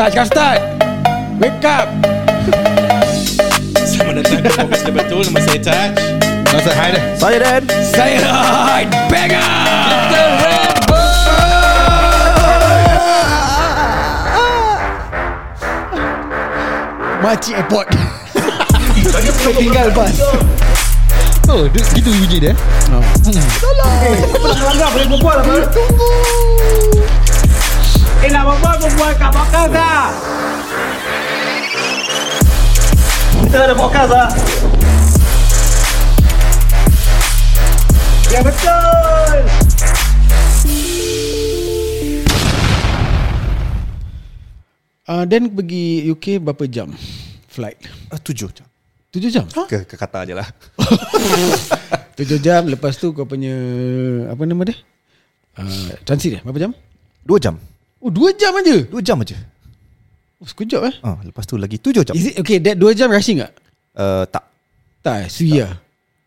cakap start. Wake up. Selamat datang ke Fokus Dia Betul. Nama saya Taj. Masa hai dah. Saya Dan. Saya Banger. Kita Red Makcik airport. Tinggal bas. Oh, du- gitu bunyi dia. Melanggar boleh berbual apa? Eh nak berbual berbual kat podcast lah Kita ada podcast lah Ya betul. Uh, Dan pergi UK berapa jam Flight? Ah, Tujuh jam. 7 jam? Ke, ke kata je lah. 7 jam Lepas tu kau punya Apa nama dia? Uh, Transit dia Berapa jam? Dua jam Oh 2 jam aja? Dua jam aja. Oh sekejap eh? Ah, Lepas tu lagi tujuh jam. Is it okay That 2 jam rushing tak? Uh, Tak. Tak eh? Sui lah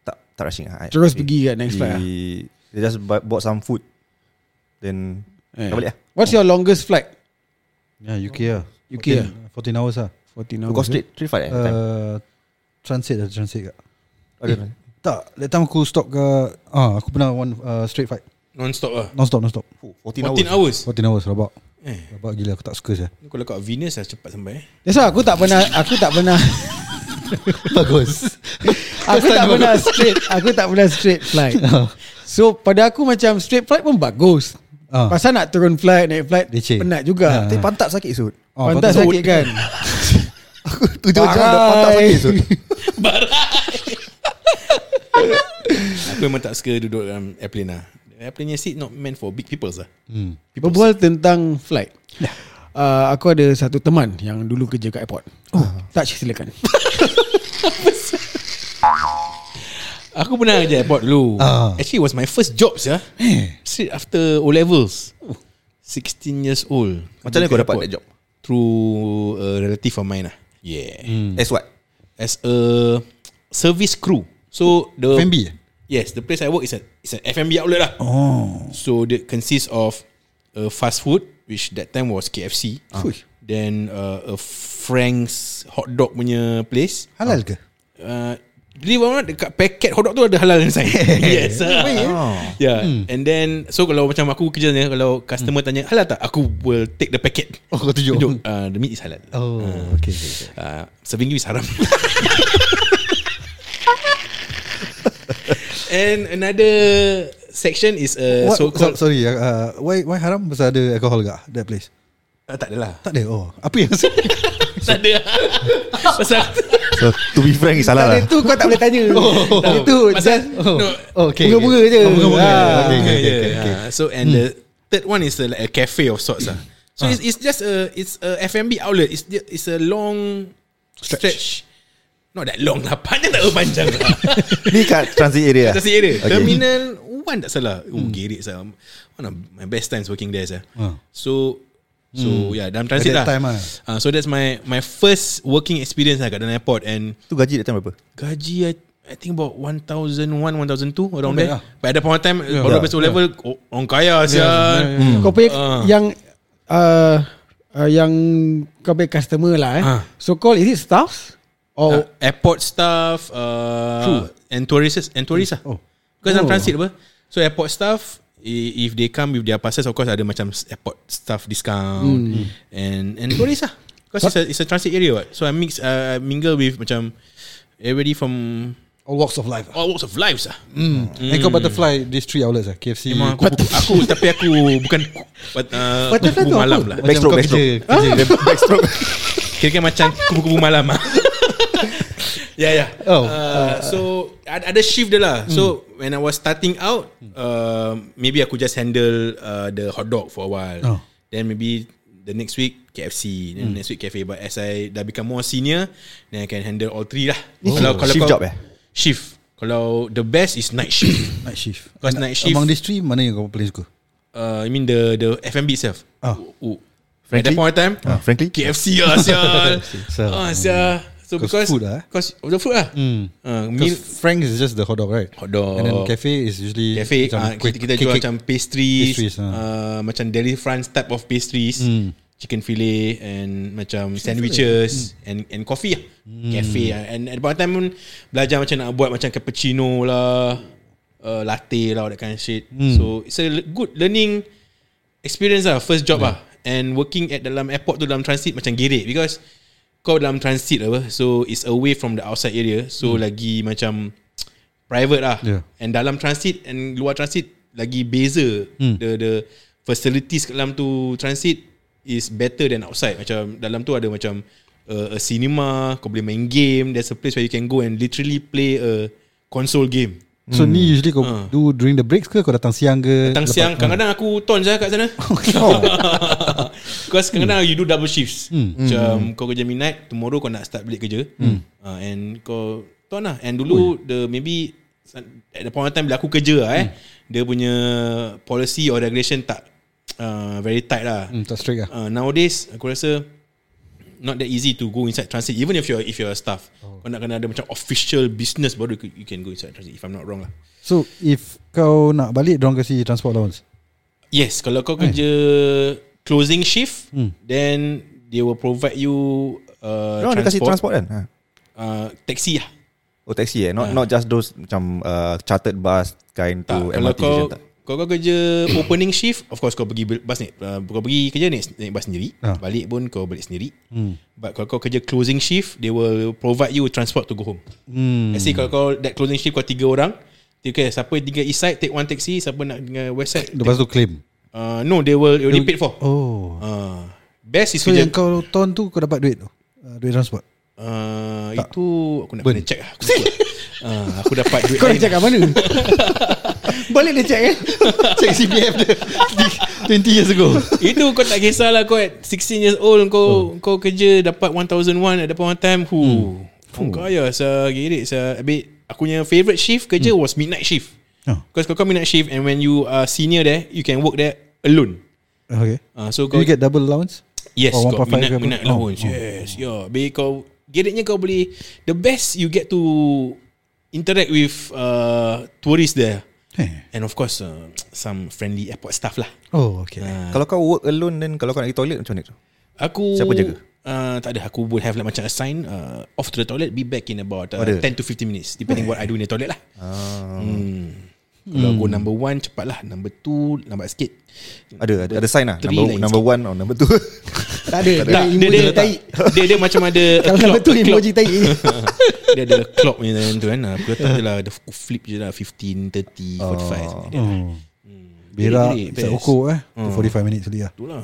Tak Tak rushing ah. Terus They- pergi kat next flight lah they- They just buy- bought some food. Then Eh. Dah balik lah What's your longest flight? Ya, UK lah. UK 14, lah 14 hours lah. 14 Kau hours straight Straight flight eh? That time? Uh, transit lah, transit kat. Ada Tak, that time aku stop ke ah aku pernah one uh, straight fight. Non-stop lah. Non stop, non stop. Oh, 14 14 hours. hours? 14 hours rabak. Eh. Rabak gila aku tak suka saya. Kalau kat Venus lah cepat sampai eh. That's why aku tak pernah Aku tak pernah. Bagus. Aku tak pernah straight Aku tak pernah straight flight. So pada aku macam Straight flight pun bagus. Ah. Pasal nak turun flight Naik flight Leceh. Penat juga. Tapi pantat sakit Sud. Oh, Pantat sakit kan? Tujuh jam dah pantat Barai. sakit Sud. Aku memang tak suka duduk dalam airplane lah Airplane seat not meant for big people lah Hmm. Berbual tentang flight. Uh, Aku ada satu teman Yang dulu kerja kat airport. Oh. Touch silakan. Aku pernah kerja airport dulu. Ah. Actually it was my first job sah Eh. Straight after O levels 16 years old. Macam mana kau dapat that job? Through a relative of mine lah. Yeah. As what? As a service crew. So the F&B eh? Yes, the place I work is a it's an F&B outlet lah. Oh. So it consists of a fast food, which that time was KFC. Ah. Then uh, a Frank's hot dog punya place. Halal ke? Uh, Believe it or not Dekat paket hotdog tu Ada halal inside Yes uh, Oh. Yeah And then So kalau macam aku kerja ni Kalau customer tanya Halal tak Aku will take the packet Oh kau tunjuk. Tunjuk uh, The meat is halal Oh, okay. okay, okay. uh, Serving you is haram And another section is uh, What, so called so, sorry, uh, why why haram pasal ada alcohol ke that place? uh, Tak adalah Tak ada. Oh, apa yang Tak ada Pasal So to be frank Salah lah Itu kau tak boleh tanya Itu Pasal no, Oh, okay. Bunga-bunga je Oh, bunga-bunga. Ah. Okay, okay, okay, yeah, okay, okay. yeah. So and the third one is uh, like a cafe of sorts lah. So it's, it's just a it's a F&B outlet. It's it's a long stretch. Not that long lah. Panjang tak apa panjang lah. Ni kat transit area Atas area. Okay. Terminal one tak salah. Oh, gerik saya. One of my best times working there sah. Ah. So so yeah, dalam transit lah. that time lah. Ah, so that's my my first working experience lah kat dalam airport and Tu gaji that time berapa? gaji I, I think about 1001 1002 around bad there. lah. But at that point of time yeah. all the way to level oh, orang kaya sial. Kau punya Ah. Yang uh, uh, Yang Kau punya customer lah eh Ah. So called Is it staffs Or uh, airport staff uh, and tourists and tourists lah. Oh. Because I'm Oh. transit apa. So airport staff if they come with their passes of course ada macam airport staff discount Hmm. and and tourists lah. Because it's a it's a transit area what. So I mix uh, I mingle with macam everybody from All walks of life. all walks of lives lah. Mm. And kau butterfly these three outlets lah. KFC. Memang aku, aku, aku tapi aku bukan but, uh, Butterfly tu malam apa? lah. Backstroke, backstroke. kerja, kerja. Backstroke Kira-kira macam kupu-kupu malam lah. yeah, yeah. Oh. Uh, so ada, ada shift dia lah. So when I was starting out, uh, maybe aku just handle uh, the hot dog for a while. Oh. Then maybe the next week KFC, then next week cafe. But as I dah become more senior, then I can handle all three lah. Oh, shift job eh? Shift. Kalau the best is night shift. Night shift. Because night shift- Among these three, mana yang kau paling suka? uh, I mean the the F&B itself. Ah. Oh. At that point of time, Ah, Frankly KFC lah. Sial. ah sial. So Cause because food lah, eh? Because of the food lah. Hmm. Uh, meal Because Frank is just the hot dog, right? hot dog. And then cafe is usually Cafe macam uh, quick- kita, jual cake. macam pastries, Pastries, ah. uh, macam dairy France type of pastries. Hmm. chicken fillet and macam sandwiches and and coffee lah. Cafe lah. And at the point time pun belajar macam nak buat macam cappuccino lah, uh, latte lah, that kind of shit. So it's a good learning experience lah, first job lah. And working at dalam airport tu dalam transit macam gerik because kau dalam transit apa, so it's away from the outside area, so lagi macam private lah. Yeah. And dalam transit and luar transit lagi beza the the facilities kat dalam tu transit is better than outside. Macam dalam tu ada macam uh, a cinema, kau boleh main game, there's a place where you can go and literally play a console game. So ni usually kau Ah. do during the breaks ke kau datang siang ke? Datang Lepas- siang Kadang-kadang aku ton je kat sana Because kadang-kadang you do double shifts. Macam kau kerja midnight Tomorrow kau nak start balik kerja. Uh, And kau ton lah. And dulu the maybe At the point of time Bila aku kerja lah eh Dia punya Policy or regulation tak uh, Very tight lah. Hmm, tak strict lah. uh, Nowadays Aku rasa Not that easy to go inside transit Even if you're if you're a staff. Kau nak kena ada macam Official business Baru you can go inside transit If I'm not wrong lah. So if kau nak balik Diorang kasi transport allowance? Yes, kalau kau kerja closing shift, Hmm. then they will provide you uh, Diorang ada kasi transport, transport kan? Ha. uh, taxi lah. Oh taxi eh Not Ah. not just those Macam uh, chartered bus Kind Tak, to kalau MRT kau station tak kau kau kerja opening shift, of course kau pergi bus ni, uh, kau pergi kerja naik, naik bus sendiri, Ah. balik pun kau balik sendiri. Hmm. But kalau kau kerja closing shift, they will provide you transport to go home. Hmm. Let's say kalau kau that closing shift kau tiga orang, okay, siapa tinggal east side take one taxi, siapa nak tinggal west side. Lepas tu claim Uh, no, they will already paid for. Oh Uh, best is So kerja yang kau ton tu Kau dapat duit tu uh, Duit transport Uh, itu aku nak Burn. kena check lah. Aku, uh, aku dapat duit Kau nak check kat mana? Balik dia check eh Check CPF dia 20 years ago Itu kau tak kisahlah kau at 16 years old kau kau kerja dapat 1001 at the point of time. Hu. Hmm. Kau kaya sa girik sa. Habis aku punya favorite shift kerja was midnight shift. Oh. Because kau kau midnight shift and when you are senior there, you can work there alone. Okay Uh, so Do kau you get double allowance Yes, Or got 1.5 midnight, ke apa? midnight Oh, allowance. oh, yes, yeah. Habis kau Gereknya kau boleh The best you get to Interact with uh, Tourists there hey. And of course uh, Some friendly airport staff lah Oh okay uh, Kalau kau work alone Then kalau kau nak pergi toilet Macam mana tu Aku Siapa jaga? Uh, tak ada Aku will have like macam assign uh, Off to the toilet Be back in about uh, Ada? 10 to 15 minutes Depending what I do in the toilet lah Ah, hmm. Kalau go number one Cepat lah Number two Lambat sikit. Ada ada, ada sign lah. Number, lain number one Or number two. Tak ada tak, dia, Emoji dia, tai dia, dia macam ada Kalau a clock. emoji tai Dia ada clock punya tu kan. Aku letak je lah Aku flip je lah. 15, 30, 45 oh. like that. oh. Berak best. ukur eh. 45 minutes sekali lah. Itulah.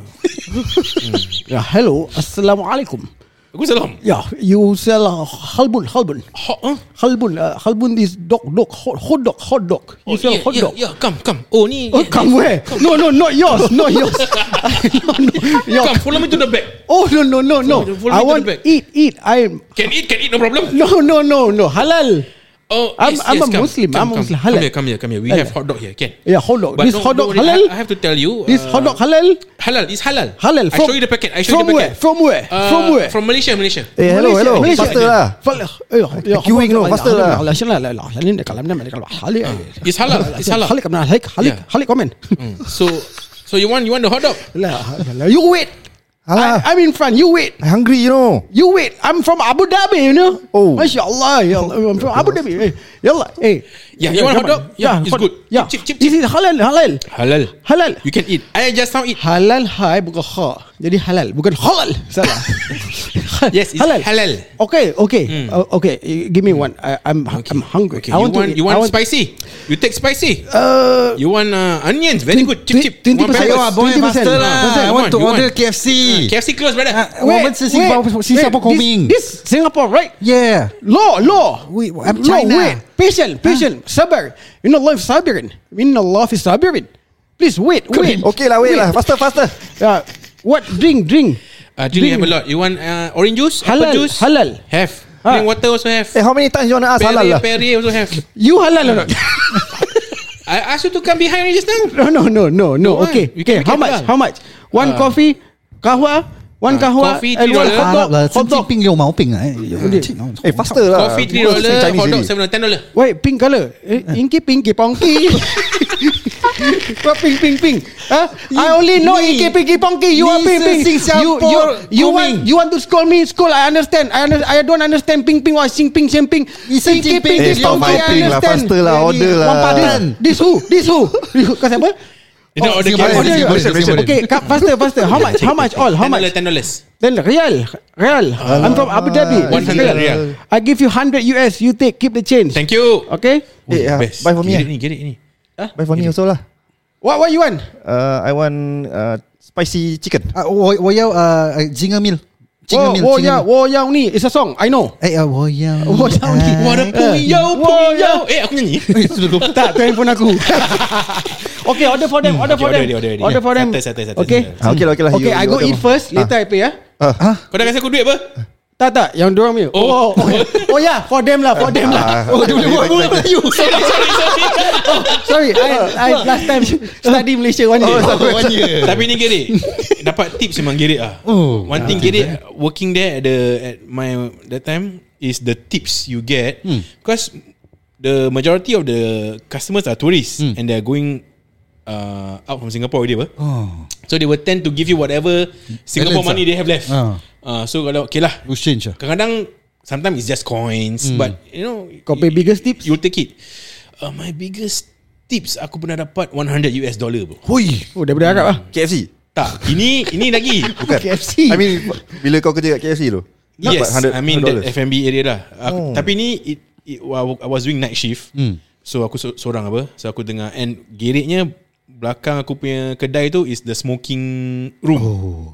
Ya hello. Assalamualaikum Aku salam. Ya you sell uh, halbun halbun. Hot huh? Halbun uh, Halbun is dog dog hot, hot dog hot dog. You Oh, sell yeah, hot yeah, dog? yeah, come, come. Oh ni Oh come where? No no not yours Not yours. No, no, your, Come, follow me to the back. Oh no no no no. Me- follow I me to want the back. eat eat. I Can eat, can eat, no problem. No no no no. Halal Oh, I'm- yes, I'm yes, a come, Muslim, Come, I'm a Muslim. Come Halal. here, come here, come here. We Halal. have hot dog here, can. Yeah hot dog But This don't- hot dog worry, halal I, I have to tell you. This uh, hot dog halal halal. It's halal. Halal I from- show you the packet. I show From you the where packet. From where Uh, From where From Malaysia, Malaysia. Eh hello Malaysia, hello Malaysia. Faster lah eh, ya, Queuing no, faster lah. Allah, Allah, Allah, ini kalam nama, kalam halal. It's halal. It's halal. Halik kaman, halik, halik, Yeah. halik komen. Mm. So, so you want you want the hot dog? Lah, lah, You wait. Alah. I, I'm in front. You wait. I hungry you know You wait. I'm from Abu Dhabi, you know. Oh. Masya Allah. Ya Allah. I'm from Abu Dhabi. Eh, Yalla. Eh. Yeah, you want hot dog? on. Yeah, it's hot- good. Yeah. Chip, chip, chip, This is halal, halal. Halal. Halal. You can eat. I just now eat. Halal hai bukan kha. Jadi halal Bukan halal. Salah. Yes it's halal. halal. Okay okay. Mm. uh, Okay Give me one. I, I'm, okay. I'm hungry. Okay. I want You want, to you want, want spicy. You take spicy? Uh, You want uh, onions? Very good. Chip chip. 20% 20% Master lah. I want to order KFC hmm, KFC close brother. Uh, wait Wait coming. This Singapore right? Yeah. Law Law. I'm China. Patient Patient. Sabar. You know life is sabirin You know is sabirin. Please wait, wait. Okay lah, wait, lah. wait. lah. Faster, faster. Yeah, What drink? Drink. Uh, drink, drink have a lot. You want uh, orange juice? Halal. Apple juice? Halal. Have. Ha. Drink water also have. Hey, how many times you want to ask? Perry, halal lah. Perry also have. You halal or not? I ask you to come behind me just now. No, no, no, no, no. Okay. Ah, Why? Okay. How much? How much? One uh, coffee, kahwa, One uh, kahwa coffee, three dollar. Hot dog, hot dog. Ping yo mau ping. Eh. eh, faster lah. Coffee three dollar. Hot dog seven dollar. Wait, pink color. Eh, eh, inky, pinky, pongki. What pink pink pink? Huh? I only know Ni- inky pinky ponky. You are pink. sing You you Singapore you want you want to scold me? Scold. I understand. I under, I don't understand pink pink or sing pink sing pink. Ni sing pinky stop ponky. I lah, understand. faster lah, order lah. One pardon. This who? This who? Kau siapa? Nak order you. Okay, ka- faster faster. How much? How much all? How 10 much? 10 dollars Then real, real. I'm from Abu Dhabi. 100 real. I give you 100 US. You take, keep the change. Thank you Okay. Eh, ah, Best. buy for me Get ah. it ni Get it ni Buy for me also lah What what you want? uh, I want uh, Spicy chicken Ah, 我我要呃金额 meal，金额 Oh, 面，我金额要我要你，It's a song. I know. 哎呀，我要我要你我的朋友朋友Eh aku nyanyi tak, tu handphone aku. okay, order for them. Order Okay, for them. order, order, order. Order for them. Santai, santai, santai, Okay. santai. Ah, okay lah, okay lah. Okay, You- I you go order eat more. first. Later I pay ya. Kau dah kasi aku duit apa Tak tak, yang dorang punya. Oh. Oh, oh, oh, yeah, for them lah, for them lah. Ah, dia boleh buat Melayu Sorry sorry sorry Sorry, I, I last time study Malaysia one year. one year. Tapi ni Gerik Dapat tips memang Gerik ah. Oh, One thing Gerik Working there at the At my That time Is the tips you get Because The majority of the Customers are tourists And they're going uh, Out from Singapore already apa Oh, So they will tend to give you whatever Singapore Balance money they have left Ah. uh, So kalau Okay lah loose change ah. Kadang-kadang Sometimes it's just coins But you know Kau pay biggest tips? You'll take it uh, My biggest tips Aku pernah dapat 100 US dollar bro Hui. Oh, daripada Arab lah. KFC Tak Ini Ini lagi Bukan KFC. I mean Bila kau kerja kat KFC tu Yes dapat 100 I mean that $100. F&B area lah aku, Oh. Tapi ni it, it, I was doing night shift Hmm. So aku so, seorang apa So aku dengar And gereknya Belakang aku punya kedai tu Is the smoking room. Oh.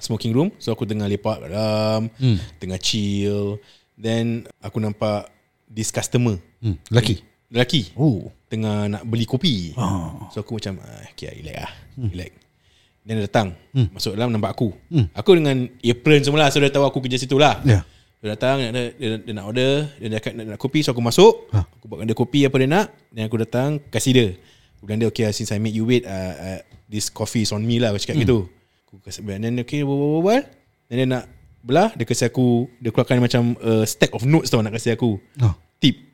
Smoking room. So aku tengah lepak dalam Hmm. Tengah chill. Then Aku nampak This customer. Hmm. Lelaki. Lelaki. Oh. Tengah nak beli kopi. Oh. So aku macam ah, Okay relax lah Relax. Then dia datang. Hmm. Masuk dalam nampak aku. Aku dengan apron semua lah. So dia tahu aku kerja situ lah. Ya. Dia datang dia, dia, dia, nak order. Dia cakap nak, nak kopi. So aku masuk. Ha. Aku buatkan dia kopi apa dia nak. Dan aku datang Kasih dia Aku bilang dia Okay since I make you wait uh, uh, This coffee is on me lah Aku cakap gitu Aku kasih Dan then okay berbual Dan dia nak belah Dia kasih aku Dia keluarkan macam uh, Stack of notes tau Nak kasih aku Oh. Tip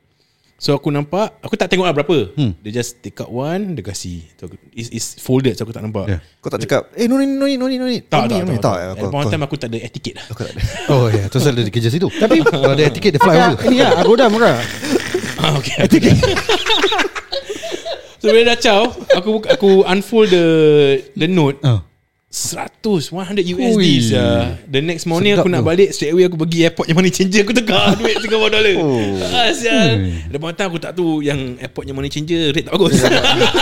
So aku nampak Aku tak tengok lah berapa Hmm. Dia just take out one Dia kasih so, aku- it's, it's folded So aku tak nampak Yeah. Kau tak cakap Eh no need no need no need no need Tak, tak, tak, tak. eh, At kau- point kau- time aku tak ada etiquette lah Kau tak ada Oh ya, tu pasal dia kerja situ. Tapi kalau ada tiket dia fly over. Ini lah, Agoda murah. Ah, okay. so bila dah caw, aku buka- aku unfold the the note. Ah. 100 100 USD sia. The next morning Sedap aku nak tu. balik straight away aku pergi airport yang money changer aku tukar duit Singapore dollar. Oh. Ah sial. Ada time aku tak tahu yang airport yang money changer rate tak bagus.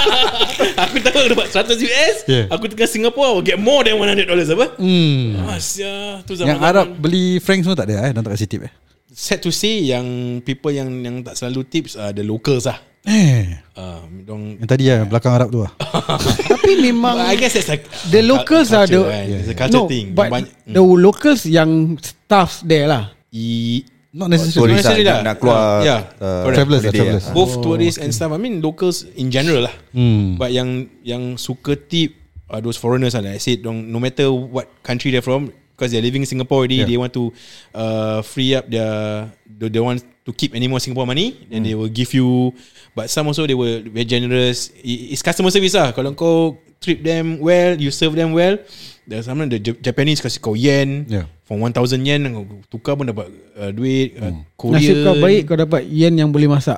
aku tahu aku dapat 100 US, Yeah. aku tukar Singapore get more than 100 dollars apa? Hmm. Ah sial, tu zaman Yang Arab beli frank semua tak ada eh, dan tak kasih tip eh. sad to say yang people yang yang tak selalu tips are the locals lah. Eh, Uh, dong yang tadi ya belakang Arab tu ah. Tapi memang I guess that's like the locals are the culture, kan. It's a culture no, thing. but Banyak- the locals yang staffs there lah. I, Not necessarily. Tourist necessarily lah lah. nak, keluar Uh, yeah, uh, correct. Travelers lah, travelers. lah. both tourists and stuff. I mean locals in general lah. Hmm. But yang yang suka tip are those foreigners lah. Like I said, dong, no matter what country they're from, because they're living in Singapore already, Yeah. they want to uh, free up their they, they want to keep any more Singapore money, then they will give you. But some also they were very generous. It's customer service lah. Kalau kau treat them well, you serve them well. There's some the Jap- Japanese kasih kau yen Yeah. from 1000 yen tukar pun dapat uh, duit uh, Korean. Nasib kau baik kau dapat yen yang boleh masak.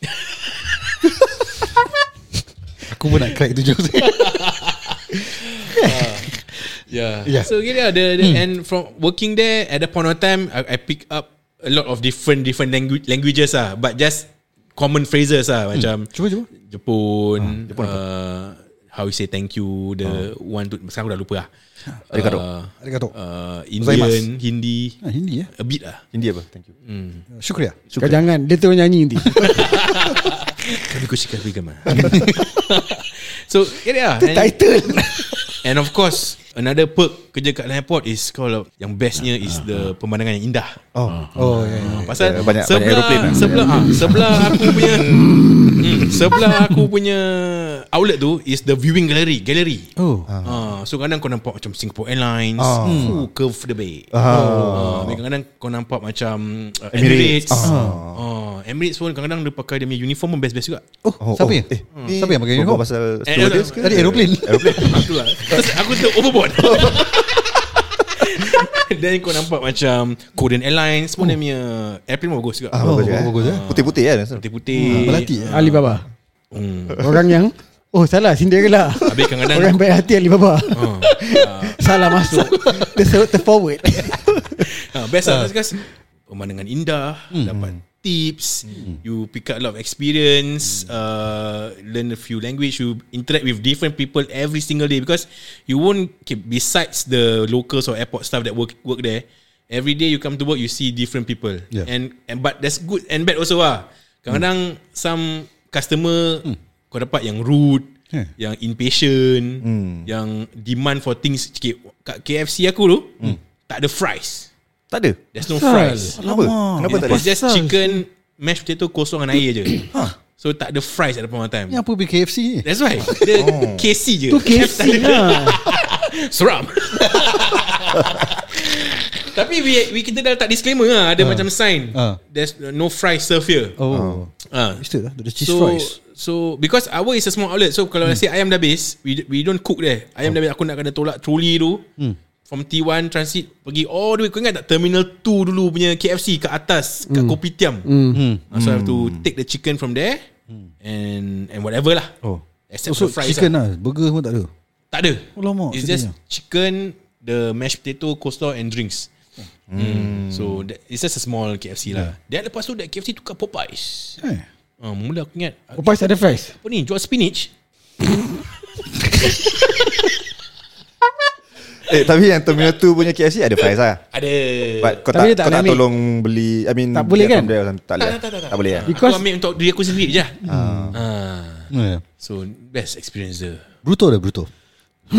Aku pun nak crack tu joke. Yeah. Yeah. So gini the, the and from working there at the point of time I, I pick up a lot of different different language languages ah but just common phrases ah macam cuba cuba. Jepun, uh, how you say thank you the one to sekarang aku dah lupa lah. Arigato. Uh, Arigato. uh, Indian, Hindi, Ah, Hindi ya. a bit lah. Hindi apa Thank you Syukriya. Kau jangan dia terus nyanyi nanti. Kami kushika bigama. so gini lah. And, Title. and of course another perk kerja kat airport is kalau yang bestnya is the pemandangan yang indah. Oh. Oh ya. ya. Pasal Yeah, banyak- sebelah, banyak aeroplane lah. sebelah ah, sebelah aku punya hmm, sebelah aku punya outlet tu is the viewing gallery, gallery. Oh. Ah, so kadang kau nampak macam Singapore Airlines, Ah. oh, curve the bay. Ah. Ah, kadang-kadang kau nampak macam uh, Emirates. Emirates. Ah. Emirates pun kadang-kadang dia pakai dia punya uniform pun best-best juga. Oh, siapa ya? Eh, ni Siapa yang pakai uniform? pasal Eh, stewardess eh, ke? Tadi aeroplane. Aeroplane. Lah. Terus aku tu overboard. Dan kau nampak macam Korean Airlines pun dia punya airplane pun bagus juga. Ah, bagus juga. bagus, eh. Putih-putih kan? Putih-putih. Melati. eh? Alibaba. Hmm. Orang yang Oh salah Cinderella Habis kadang-kadang Orang baik hati Alibaba Ah. Salah masuk Ter, ter forward Ha, best lah pemandangan indah, dapat tips, you pick up a lot of experience, uh, learn a few language, you interact with different people every single day because you won't okay, besides the locals or airport staff that work work there. Every day you come to work, you see different people, Yeah. and and but that's good and bad also ah. Kadang-kadang some customer kau dapat yang rude, Yeah. yang impatient, yang demand for things. Kat KFC aku tu tak ada fries. Tak ada. There's no fries. Kenapa? Kenapa tak ada? It's just chicken, mashed potato kosong dengan air je. So tak ada fries at the point of time. Ni apa beli KFC ni? That's why. Dia KC je. Tu KFC lah Seram. Tapi we, we kita dah letak disclaimer lah. Ada macam sign. Ah. There's no fries served here. Oh. Ah. Mesti lah. Ada cheese So fries. so because our is a small outlet. So kalau let's say ayam dah habis, we we don't cook there. Ayam dah habis aku nak kena tolak trolley tu. From T1 transit pergi all the way. Kau ingat tak terminal 2 dulu punya KFC kat atas kat Kopitiam. Hmm. Uh, So I have to take the chicken from there and and whatever lah. Oh. Except So the fries chicken lah. lah. Burger semua tak ada. Tak ada. Alamak, It's just sedihnya. chicken, the mashed potato, coleslaw and drinks. Hmm. So that, it's just a small KFC lah. Then lepas tu that KFC tukar Popeyes. Eh. Uh, mula aku ingat Popeyes ada fries apa ni jual spinach. Eh, tapi yang Terminal 2 punya KFC ada fries lah. Ada. But kau Tapi tak, tak kau tak ambil. tolong beli I mean Tak boleh kan? there. Tak boleh tak, tak, tak, tak. Tak boleh ya Because- aku ambil untuk diri aku sendiri je. Ah. Yeah. So best experience dia. Bruto dah bruto.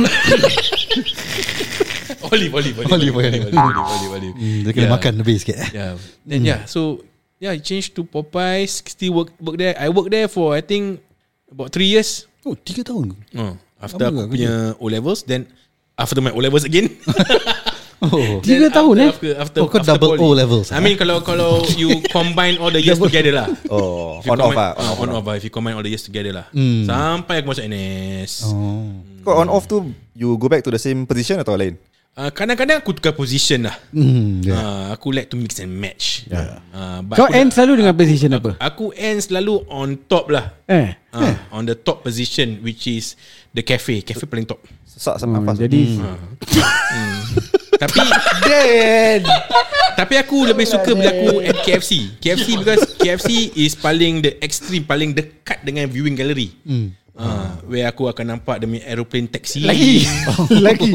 Olive, olive, olive, Olive, olive, olive. olive, olive. Hmm, dia kena Yeah. makan lebih sikit eh. Yeah. Then yeah, so yeah, I changed to Popeyes. Still work work there. I work there for I think about three years. Oh, tiga tahun. Uh, after Lama aku punya O levels, then after my O levels again. Oh. Tiga Then tahun eh? after, after, Oh, kau after double poly. O levels, I mean kalau kalau you combine all the years together lah. Oh If you On off combine- lah ah, On off lah. If you combine all the years together lah. Hmm. Sampai aku masuk NS Oh. Kau on off tu You go back to the same position atau lain? Uh, Kadang-kadang aku tukar position lah. Hmm, yeah. uh, Aku like to mix and match. Uh, but Kau aku end dah- selalu dengan position apa? Aku end selalu on top lah. Eh uh, On the top position Which is The cafe. Cafe paling top Sesak Hmm, sama apa Jadi Tapi Dead. Tapi aku lebih suka bila aku at KFC KFC because KFC is paling the extreme Paling dekat dengan viewing gallery. Hmm. uh, Where aku akan nampak Demi aeroplane taxi. Lagi. Lagi.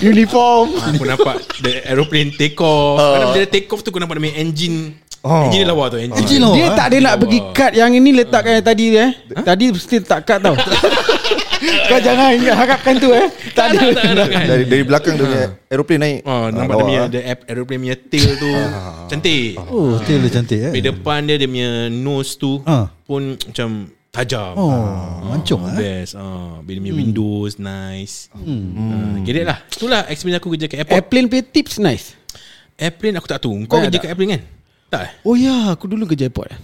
Uniform. Ah, Aku nampak The aeroplane take off. Kadang bila take off tu Aku nampak demi engine Oh. Engine dia lawa tu Engine, Engine lawa. Dia tak ada nak pergi cut Yang ini letakkan yang tadi eh? Tadi mesti letak cut tau Kau jangan ingat harapkan tu eh. Tak ada tak ada. kan Dari, dari belakang dia punya Aeroplane naik. Oh, Ah, nampak dia punya The air- aeroplane punya tail tu. Cantik. Oh, tail dia cantik eh. Di depan dia Dia punya nose tu Ah. Pun macam Tajam. Oh, mancung Ah, eh. Best. Ah, Dia punya windows Nice. Hmm. Get it lah. Itulah experience aku kerja kat airport. Airplane punya tips nice. Airplane aku tak tahu. Kau Tak kerja ada. kat airplane kan? Tak eh? Oh ya. Aku dulu kerja airport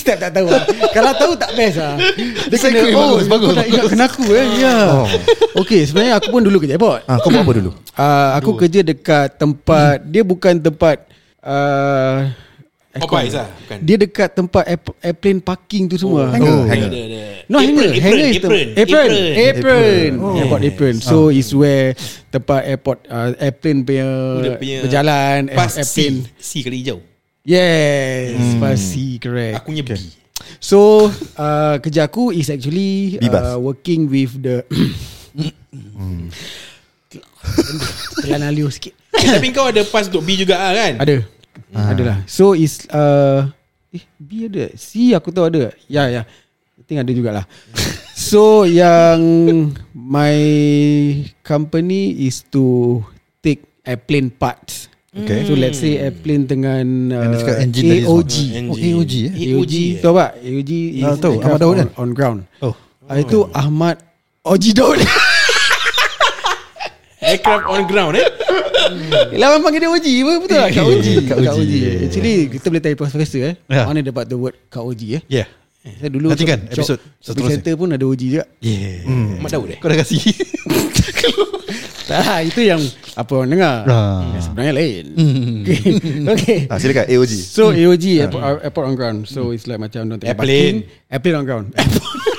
Step tak tahu lah Kalau tahu tak best lah Dia kena Oh bagus, bagus, nak ingatkan aku eh. Ya. Okay sebenarnya aku pun dulu kerja airport. Ah, Kau buat apa dulu? Uh, Aku kerja dekat tempat Dia bukan tempat uh, Popeyes lah bukan? Dia dekat tempat air- airplane parking tu semua. Hanger, oh. hanger. Ada, ada. No Apron, hanger apron, Hanger is apron, Apron. apron. Apron. Airport apron. So is where Tempat airport uh, Airplane punya, punya Berjalan Pas Airplane. C C kali hijau. Yes Pasti correct. Aku punya B. So uh, Kerja aku is actually uh, Working with the Telan aliu sikit. Eh, Tapi kau ada pass untuk B juga lah kan? Ada Ada lah So is uh, Eh B ada C aku tahu ada Ya ya I think ada jugalah So yang my company is to take airplane parts. Okay. So let's say airplane dengan uh, engine AOG. Oh, AOG eh? AOG tahu tak? AOG is Ah, tahu. Ahmad Daud on, kan? on ground. Oh. Ah, itu Ahmad Oji Daud. Aircraft on ground eh Lawan panggil dia Oji apa betul tak? Kak Oji. Kak. Oji. Actually kita boleh tanya profesor eh. Ya. Mana dapat the word Kak Oji eh? Yeah. Saya dulu Nanti kan, episod shopping seterusnya. center pun ada Oji juga. Yeah. Mak Daud eh Kau dah kasih. Tak, itu yang apa orang dengar. Ah. Sebenarnya lain. Okay. okay. Ah, silakan AOG. So AOG airport, airport on ground. So it's like macam don't Airplane. Airplane on ground.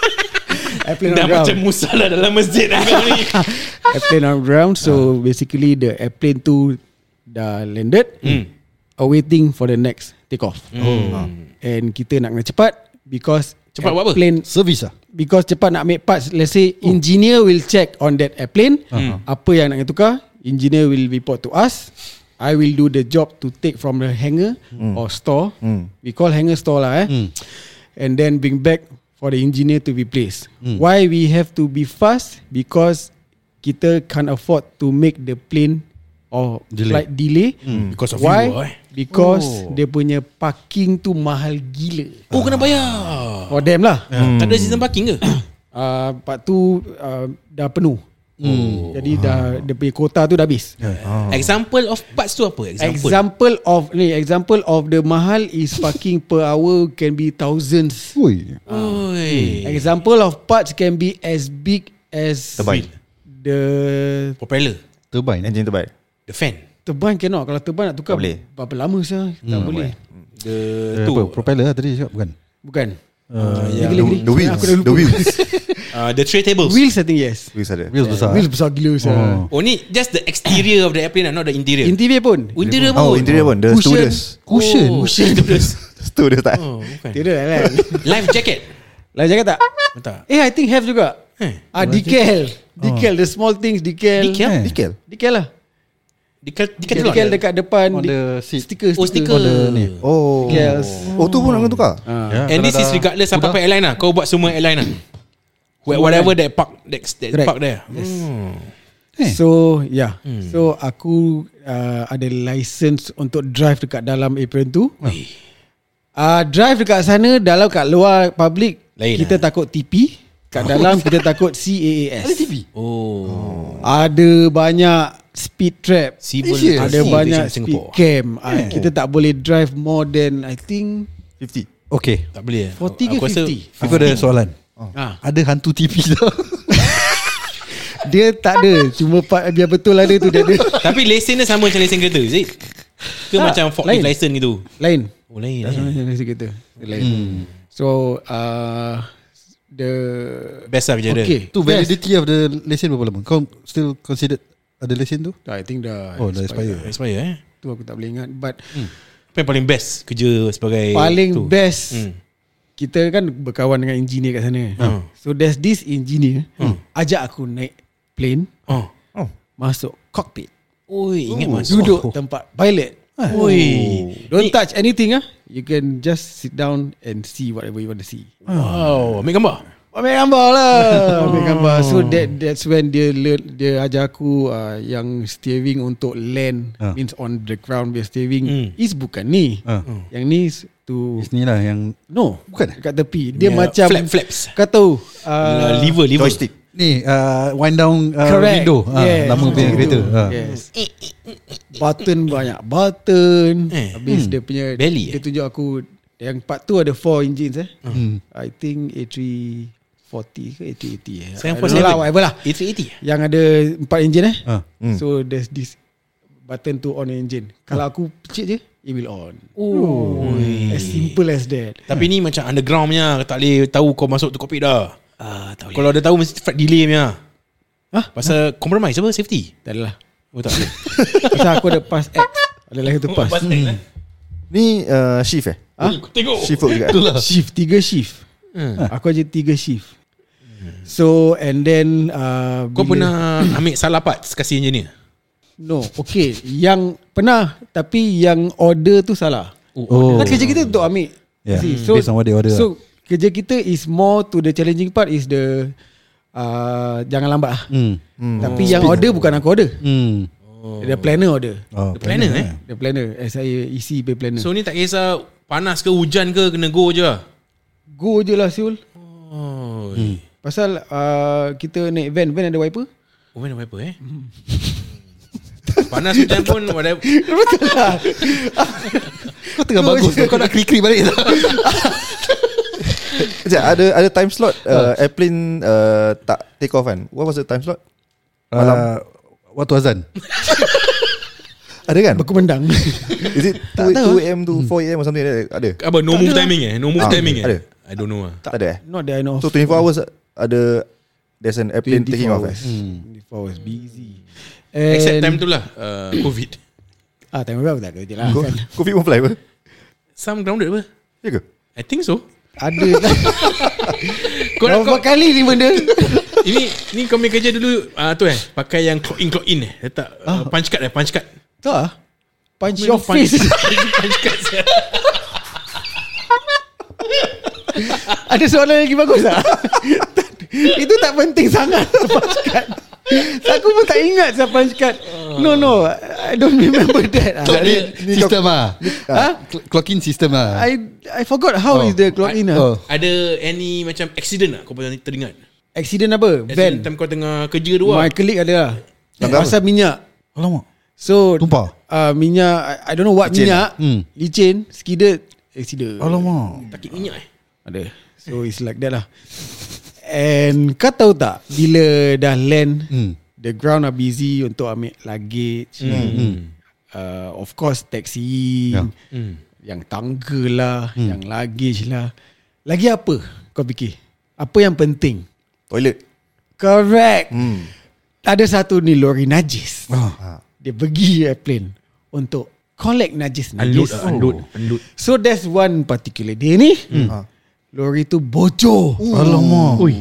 airplane on Dah ground. macam musalah dalam masjid ni airplane on ground. So basically the airplane tu dah landed. Hmm. Awaiting for the next take off. Oh. And kita nak kena cepat because Cepat buat apa? airplane Service lah. because cepat nak make parts let's say oh. engineer will check on that airplane uh-huh. apa yang nak kena tukar engineer will report to us I will do the job to take from the hangar mm. or store Mm. we call hangar store lah eh Mm. and then bring back for the engineer to replace mm. why we have to be fast? Because kita can't afford to make the plane or Delay. flight delay. Hmm, Because of why? you eh? Because oh. dia punya parking tu mahal gila. Oh kena bayar. For them lah. Tak ada season parking ke? Uh, part tu uh, dah penuh. Hmm. Jadi dah dia punya kota tu dah habis. Example of parts tu apa Example, Example of ni example of the mahal is parking per hour can be thousands. Ui. Oi. Example of parts can be as big as Turbine. the Propeller Turbine. Engine terbaik. The fan turbine cannot kalau turbine nak tukar Tak boleh. berapa lama sah tak boleh. The Eh, tu apa? Propeller lah tadi cakap bukan? Bukan. uh, Lagi, The, the wheels. The wheels. uh, The tray tables Wheels I think yes. wheels ada. Wheels besar. Wheels besar gila sah. Oh. Oh ni just the exterior of the airplane Not the interior Interior pun. Oh, Interior Oh, pun interior pun. The Cushion. stewardess. Cushion. Oh, Cushion stewardess tak? Oh bukan Tidak lah. Life jacket Lain cakap tak? Tak Eh I think have juga. Eh, Ah decal. Decal the small things decal. Decal? Eh. Decal. Decal lah. Decal Decal, Decathlon dekat depan On di- the seat. sticker, Oh sticker On the ni. Oh. Decals. Oh, tu pun nak tukar? Ah. Ya, And this is regardless Apa sudah. apa airline lah Kau buat semua airline lah Whatever that park That, that Correct. park there Hmm. Eh. So yeah. So aku uh, ada license untuk drive dekat dalam apron tu. Uh, drive dekat sana dalam kat luar public Lain kita takut TP. Kat dalam kita takut CAAS. Ada TV. Oh Ada banyak speed trap. Civil Serious? Ada Aviation banyak Singapore. speed cam. Uh, kita tak boleh drive more than I think 50. Okay. Tak boleh 40 ke Aku rasa 50? Aku ada soalan. Ah. Ada hantu TV tau. Dia tak ada Cuma part biar betul ada tu dia ada Tapi lesen dia sama macam lesen kereta it? Ke Tak, macam forklift license gitu Lain Oh lain Tak sama macam kereta Lain So uh, The Best lah kerja dia Okay tu validity of the lesen berapa lama? Kau still considered ada lesen tu? I think dah Oh, dah expire. Expire eh Tu aku tak boleh ingat But Apa yang paling best Kerja sebagai Paling tu? best Hmm. Kita kan berkawan dengan engineer kat sana. Hmm. So there's this engineer Ajak aku naik plane. Oh. Masuk cockpit. Oi ingat masuk. Duduk tempat pilot. Oi. Don't touch anything ah. You can just sit down and see whatever you want to see. Wow Ambil gambar. Ambil gambar lah. Ambil gambar. So that that's when dia learn, Dia ajar aku uh, Yang steering untuk land Ah. Means on the ground Dia steering. Hmm. Is bukan ni. Ah. Yang ni is to Ni lah yang No Bukan? Dekat tepi Dia Yeah, macam flap flaps. Kau tahu uh, uh, Liver liver Joystick. ni uh, wind down uh, Correct window. Ah, yes. lama punya kereta. tu. Ah. Yes Button banyak Button Eh. Habis dia punya Belly, Dia tunjuk aku Yang part tu ada 4 engines eh Hmm. I think A340 ke A380 eh I don't know lah, Whatever lah A380 Yang ada 4 engine eh Ah. Hmm. So there's this Button to on the engine Kalau aku pecik je It will on. Oh As simple as that. Tapi ni macam underground punya Tak boleh tahu kau masuk tu cockpit dah. Ah, tak boleh. Kalau dia tahu mesti flight delay punya. Hah? Pasal compromise apa? Safety? Tak adalah. Oh tak boleh. Pasal aku ada pass X. Ada lagi tu pass. Ni uh, shift eh? Ah? Tengok. Shift work juga. eh? Shift Tiga shift. Hmm. Aku aja tiga shift. So and then uh, Kau bila- pernah ambil salah parts Kasih engineer? No Okay. Yang pernah Tapi yang order tu salah Oh. Kan kerja kita untuk ambil Yeah. See, Based on what they order So kerja kita is more to the challenging part is the uh, jangan lambat lah. Hmm. Tapi yang order bukan aku order. Hmm. Oh. The planner order. Oh, The planner eh The planner. Eh, saya isi pay planner. So, So ni tak kisah Panas ke hujan ke Kena go je lah go je lah Syul. Oh Pasal uh, kita naik van, van ada wiper. Oh mana apa eh Panas hujan pun whatever. Kau tengah bagus tu. Kau nak klik-klik balik tak? Sekejap, ada ada time slot uh, airplane uh, tak take off kan? What was the time slot? Uh, waktu azan. Ada kan? Berkumandang. Is it 2, 2 am to 4 am or something like that? Ada? Apa no move timing eh No move Ah, timing eh ada. I don't know lah Tak ada eh? Not that I know. So 24 hours ada There's an airplane 24 taking off hours. eh? 24 hours busy. Except time tu lah uh, Covid Ah, time berapa tak kerja lah. Kan. Covid pun fly apa? Some grounded apa Ya ke? I think so Ada lah. Kau nak Berapa kau, kali ni benda? Ini Ni kau punya kerja dulu uh, Tu eh Pakai yang clock in clock in eh Letak uh, punch card eh Punch card Tak ah. Punch your punch- face. Punch card. Ada soalan lagi bagus tak? Itu tak penting sangat punch card. Aku pun tak ingat punch card. No no, I don't remember that. Ah. ada sistem ah. Ha? Cl- Clock in system ah. I I forgot how Oh. is the clock in Oh. ah. Ada any macam accident tak Kau pernah teringat Accident apa? Accident Van. time kau tengah kerja tu lah My colleague ada lah. Pasal minyak. Alamak. So Tumpah? uh, minyak I, I don't know what Licin. minyak. Hmm. Licin, skided, accident. Alamak. Takik minyak eh Ada. So it's like that lah. And kau tahu tak bila dah land Hmm. the ground are busy untuk ambil luggage. Hmm. Uh, of course taxi, Ya. hmm. yang tangga lah, yang luggage lah. Lagi apa kau fikir? Apa yang penting? Toilet Correct. hmm. Ada satu ni lori najis. Ah. Dia pergi airplane untuk collect najis Unload najis. Unload Unload So there's one particular day ni. Ah. Lori tu bocor. Alamak. Ui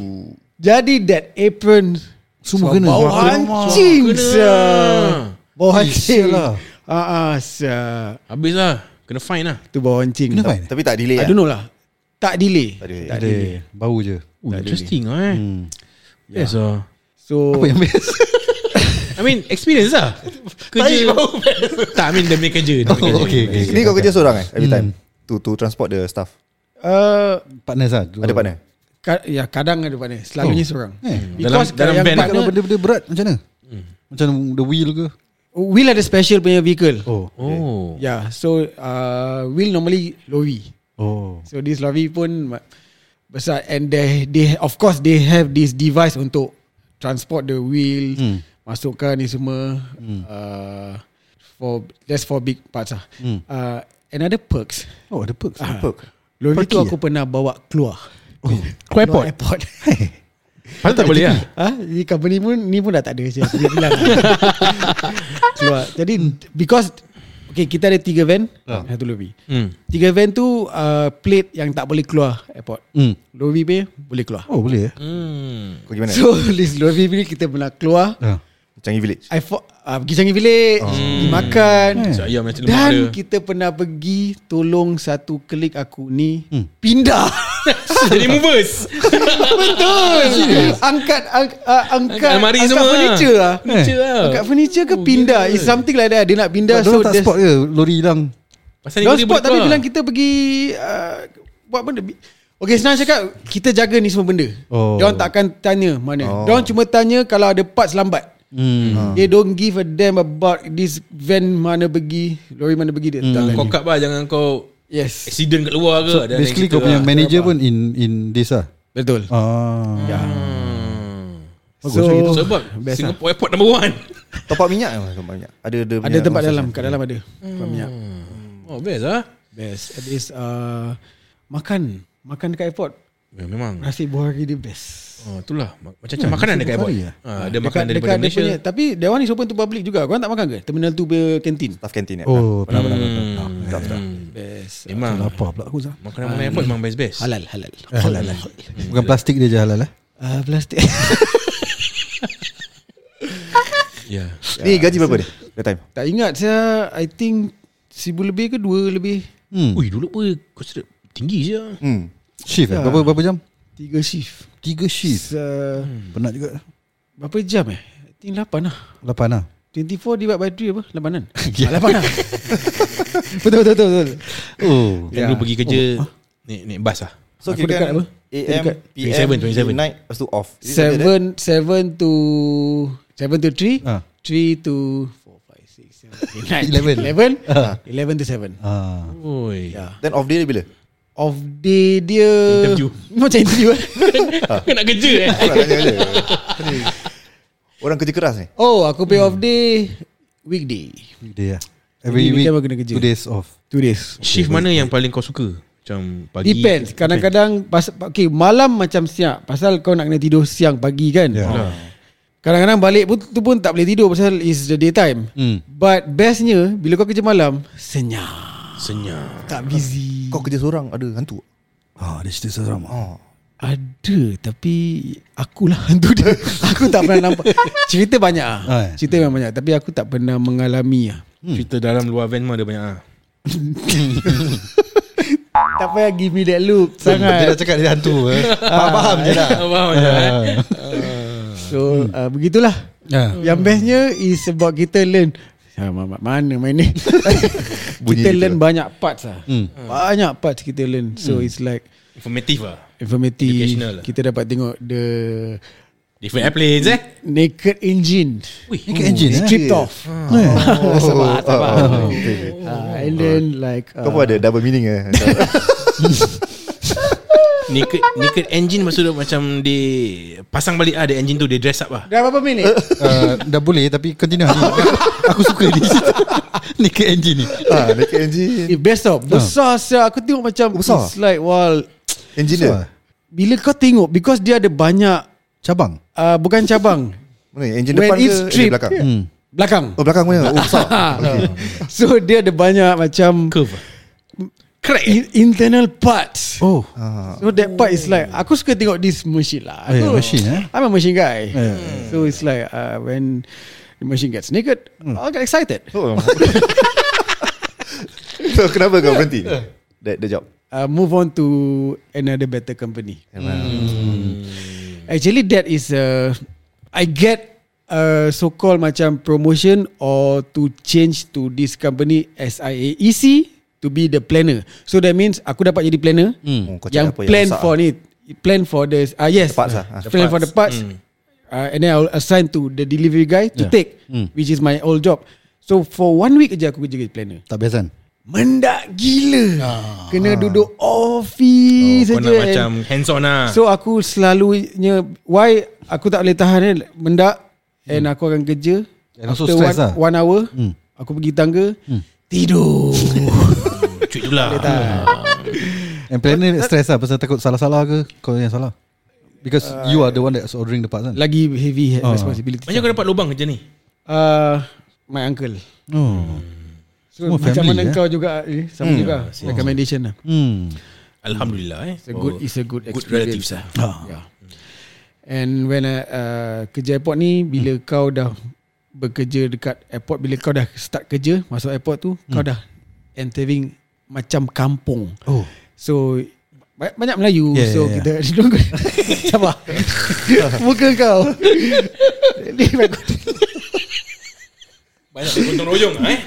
Jadi that apron Semua kena. Bau hancing. Bau hancing lah. Ah ah. Habis lah Kena fine lah Tu bau hancing Kena fine? Tapi tak delay I lah don't know lah Tak delay Tak delay. Tak Ada. delay Bau je. Ui, Interesting lah eh Hmm. Yes lah So Apa yang best? I mean experience lah Kerja Tak I mean dia punya kerja, dia punya kerja. Oh, okay, okay. Ni kau kerja seorang eh Every Hmm. time To to transport the staff uh, Partners lah. Ada partner ka- Ya kadang ada partner Selalunya Oh. seorang Eh. Because Dalam- dalam yang partner Kalau benda-benda berat macam mana? Macam the wheel ke? Will ada special punya vehicle Oh. Oh Yeah so uh, Will normally lorry Oh. So this lorry pun ma- besar and they they of course they have this device untuk transport the wheel, Hmm. masukkan ni semua uh, for that's for big parts ah. Hmm. Uh, another perks. Oh, ada perks. Ah. Perk Lorry tu Perky aku pernah bawa keluar. Oh. Kau airport Airport. Patut tak boleh lah Ah, ni company pun ni pun dah tak ada saya dia bilang. keluar. Jadi because okay kita ada tiga van, Ah. satu lorry. hmm. Tiga van tu uh, plate yang tak boleh keluar airport. Hmm. Lorry punya boleh keluar. Oh, boleh eh? Hmm. Kau gimana So this lorry ni kita pernah keluar Ah. Changi Village? I fo- uh, pergi Changi Village Pergi makan. Eh. Ayam macam lemak Dan dia kita pernah pergi Tolong satu klik aku ni Hmm. Pindah. Jadi movers. Betul. Angkat ang, uh, Angkat almari Angkat semua. furniture lah. Furniture lah. Angkat furniture ke Oh, pindah? gila. It's something like that. Dia nak pindah So, tak there's- spot ke lori hilang? Pasal boleh spot tapi bilang kita pergi uh, Buat benda. Okay senang cakap Kita jaga ni semua benda. Oh. Dia orang takkan tanya mana. Oh. Dia orang cuma tanya Kalau ada parts lambat Hmm. They don't give a damn about This van mana pergi Lori mana pergi Dia. Tak Kau kat bah Jangan kau Yes. Accident kat luar ke So, Ada basically kau punya lah. manager pun in in this lah. Betul. Ah. Ya. Hmm. Bagus So lah gitu. Sebab Best Singapore airport number one. Top up minyak eh, Top up minyak. Ada ada Ada punya tempat dalam Kat dalam ada Tempat minyak. Oh best lah. Best. At least uh, Makan. Makan dekat airport. Ya, Memang. Nasi buhari dia best Oh itulah. Macam-macam makanan dekat airport Bukhari, ha, Ada makanan daripada dekat dia Malaysia. punya, Tapi that one is open to public juga. Korang tak makan ke? Terminal 2 punya kantin? Staff canteen eh Oh, Pernah pernah Hmm. pernah Staff staff Best. Memang. Lapar pula aku sah. Makanan-makanan airport memang best-best Halal Halal. Eh, halal lah. Bukan plastik dia je halal eh. uh, Plastik. Ya. Ni gaji berapa dia? That time? Tak ingat saya I think Seribu lebih ke dua lebih. Hmm. Ui dulu pun Consider tinggi je Hmm. Shift Ya. eh? Berapa, berapa jam? Tiga shift Tiga shift uh, Penat juga Berapa jam eh I think 8 lah Lapan lah 24 divide by 3 apa 8 kan ah, 8 lah Betul betul betul, betul. Oh Yang dulu pergi kerja Naik, naik bas lah So Aku dekat apa? AM. PM, 27, 27. night Lepas tu off Is it like that? 7 7 to 7 to 3 Ah. 3 to 4 5 6 7 Eleven. 11 11 to 7 ah. Oi Ya. Then off day dia bila? Off day dia Interview. Macam interview. Eh Kau nak kerja eh? Nak Orang kerja keras ni? Oh aku pay off day Weekday. Weekday lah Every Jadi week kena kerja. Two days off. Two days. Shift mana yang paling kau suka? Macam pagi Depends. Kadang-kadang pas, okay, Malam macam siap Pasal kau nak kena tidur siang pagi kan? Ya. Alah. Kadang-kadang balik pun tu pun tak boleh tidur Pasal is the daytime. Hmm. But bestnya Bila kau kerja malam Senyap Senyap. Tak busy. Kau kerja seorang Ada hantu? Ah, dia cerita seram Oh. Ada Tapi Akulah hantu dia. Aku tak pernah nampak. Cerita banyak ah. Ah, eh. Cerita memang banyak Tapi aku tak pernah mengalami ah. Cerita dalam luar van mah ada banyak lah Tak payah give me that look. Dia dah Sangat. cakap dia hantu eh. Faham je dah. Faham je eh. So uh, begitulah. Ah. Yang bestnya Is about kita learn Ah, ma- ma- Mana main ni? Bunyi Kita learn lah. banyak parts lah. Hmm. Banyak parts kita learn. So it's like Informatif lah. Informative. Educational lah. Kita dapat tengok The Different airplanes eh? Naked engine. Naked engine eh? Stripped off. Oh, Sabar, sabar. oh, uh, And then like uh, Kau pun ada double meaning eh Naked, naked engine maksud dia macam Dia Pasang balik ah Dia engine tu Dia dress up lah Dah berapa minit? uh, Dah boleh tapi continue Aku suka ni. Naked engine ni? Ah, Naked engine. Eh, best tau. Besar siap Aku tengok macam Besar? It's like wow Engineer Bila kau tengok Because dia ada banyak Cabang? Uh, Bukan cabang. Mana engine When depan ke engine belakang? Hmm. Belakang. Oh belakang punya? Oh besar. Okay. So dia ada banyak macam Curve Crack in, Internal parts. Oh. Ah. So that part is like Aku suka tengok this machine lah. Eh, Aku- machine, eh? I'm a machine guy. Eh. So it's like uh, When The machine gets naked I'll get excited. Oh. So kenapa kau berhenti? That the job? Uh, Move on to Another better company. Actually that is uh, I get uh, so called macam promotion or to change to this company SIAEC to be the planner. So that means aku dapat jadi planner Oh, kau yang plan besar? for it. Plan for the ah uh, yes, The parts. Ah. plan for the parts. Uh, and then I'll assign to the delivery guy to Yeah. take, Mm. which is my old job. So for one week aja aku kerja jadi planner. Tak biasa Mendak gila. Kena duduk oh, office saja. nak macam Hands on lah So aku selalunya Why aku tak boleh tahan ni Mendak And aku akan kerja And After stress one, lah. one hour Hmm. Aku pergi tangga Tidur Cuit tu lah. And planner stress lah Pasal takut salah-salah ke? Kau yang salah? Because you are the one that's ordering the parts kan? Lagi heavy Oh. responsibility. Macam kau dapat lubang kerja ni? Uh, My uncle. Oh. So Semua macam family, mana eh? kau juga eh, Sama juga Recommendation lah. Hmm. Alhamdulillah eh. It's a good It's a good Good experience. relatives lah ah. yeah. And when uh, uh, kerja airport ni bila hmm. kau dah bekerja dekat airport bila kau dah start kerja masuk airport tu hmm. kau dah entering macam kampung. Oh So ba- banyak Melayu Yeah, so yeah, kita yeah. sabar. Muka kau. Ni Banyak gotong royong lah eh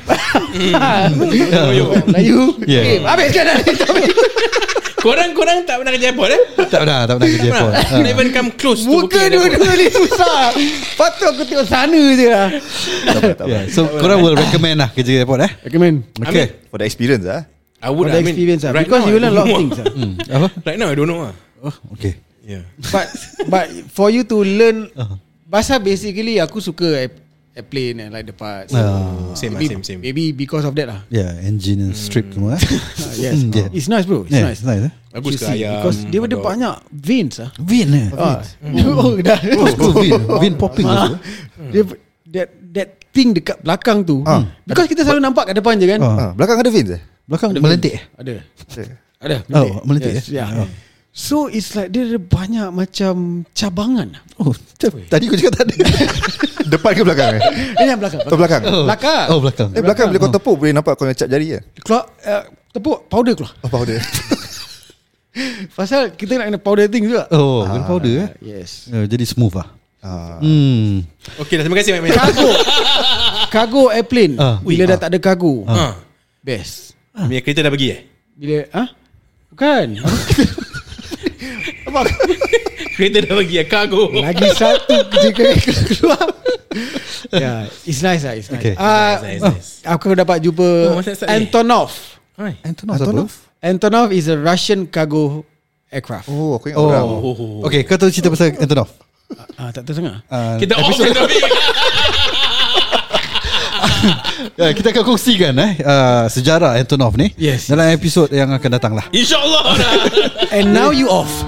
Melayu. Yeah. Eh, habiskan dah. Korang-korang tak pernah kerja airport eh Tak pernah Tak pernah kerja Tak airport pernah Not even come close to Muka dua-dua ni susah. Patut aku tengok sana je lah. Tak apa, tak apa. yeah. So korang will recommend lah Kerja airport eh Recommend. Okay For the experience ah. I would For I mean, experience lah. right Because now, you learn a lot of things ah. hmm. Apa Right now I don't know ah. Oh okay Yeah But but for you to learn Uh-huh. Pasal basically aku suka air- airplane and like the parts. Ah. Same maybe, same same Maybe because of that lah. Yeah engine and strip semua eh Ah, yes. Hmm, yeah. It's nice bro. It's Yeah nice. it's nice eh Bagus ke see, ayam Because dia ada banyak veins ah. Vin eh Ah. Oh dah. Oh, oh Vin Vin popping Ah. Dia that that thing dekat belakang tu. Ah. Because kita selalu nampak kat depan je kan. Ah. Ah, belakang ada fins eh? Belakang Ada melentik eh Ada. Okay. Ada. Oh, melentik, Yes, eh? yeah. Oh. So it's like dia ada banyak macam cabangan. Oh Tadi kau cakap tak ada Depan ke belakang eh? Ini yang belakang. Oh belakang. Belakang. Oh belakang Eh belakang bila kau tepuk boleh nampak kau punya cap jari ya. Keluar uh, tepuk powder keluar. Oh powder. Pasal kita nak kena powder thing juga. Oh, guna powder eh. Yes. Uh, jadi smooth lah. Ah. Hmm. Okay dah terima kasih Mek Cargo. cargo airplane. Ah. Bila dah tak ada cargo. ha. Best. Punya kereta dah pergi eh Bila ah? Bukan. Kereta dah pergi eh Cargo Lagi satu jika keluar. yeah, it's nice lah. It's nice. Okay. Ah, Nice, nice, nice. Aku dapat jumpa Oh? Antonov. Hai. Antonov siapa? Antonov is a Russian cargo aircraft. Oh, aku ingat orang. Oh. Okay, kau tahu cerita pasal Antonov? Ah, tak tahu sangat. Uh, Kita off uh, kita akan kongsikan eh uh, sejarah Antonov ni Yes. dalam episod yang akan datang lah. InsyaAllah And now you off.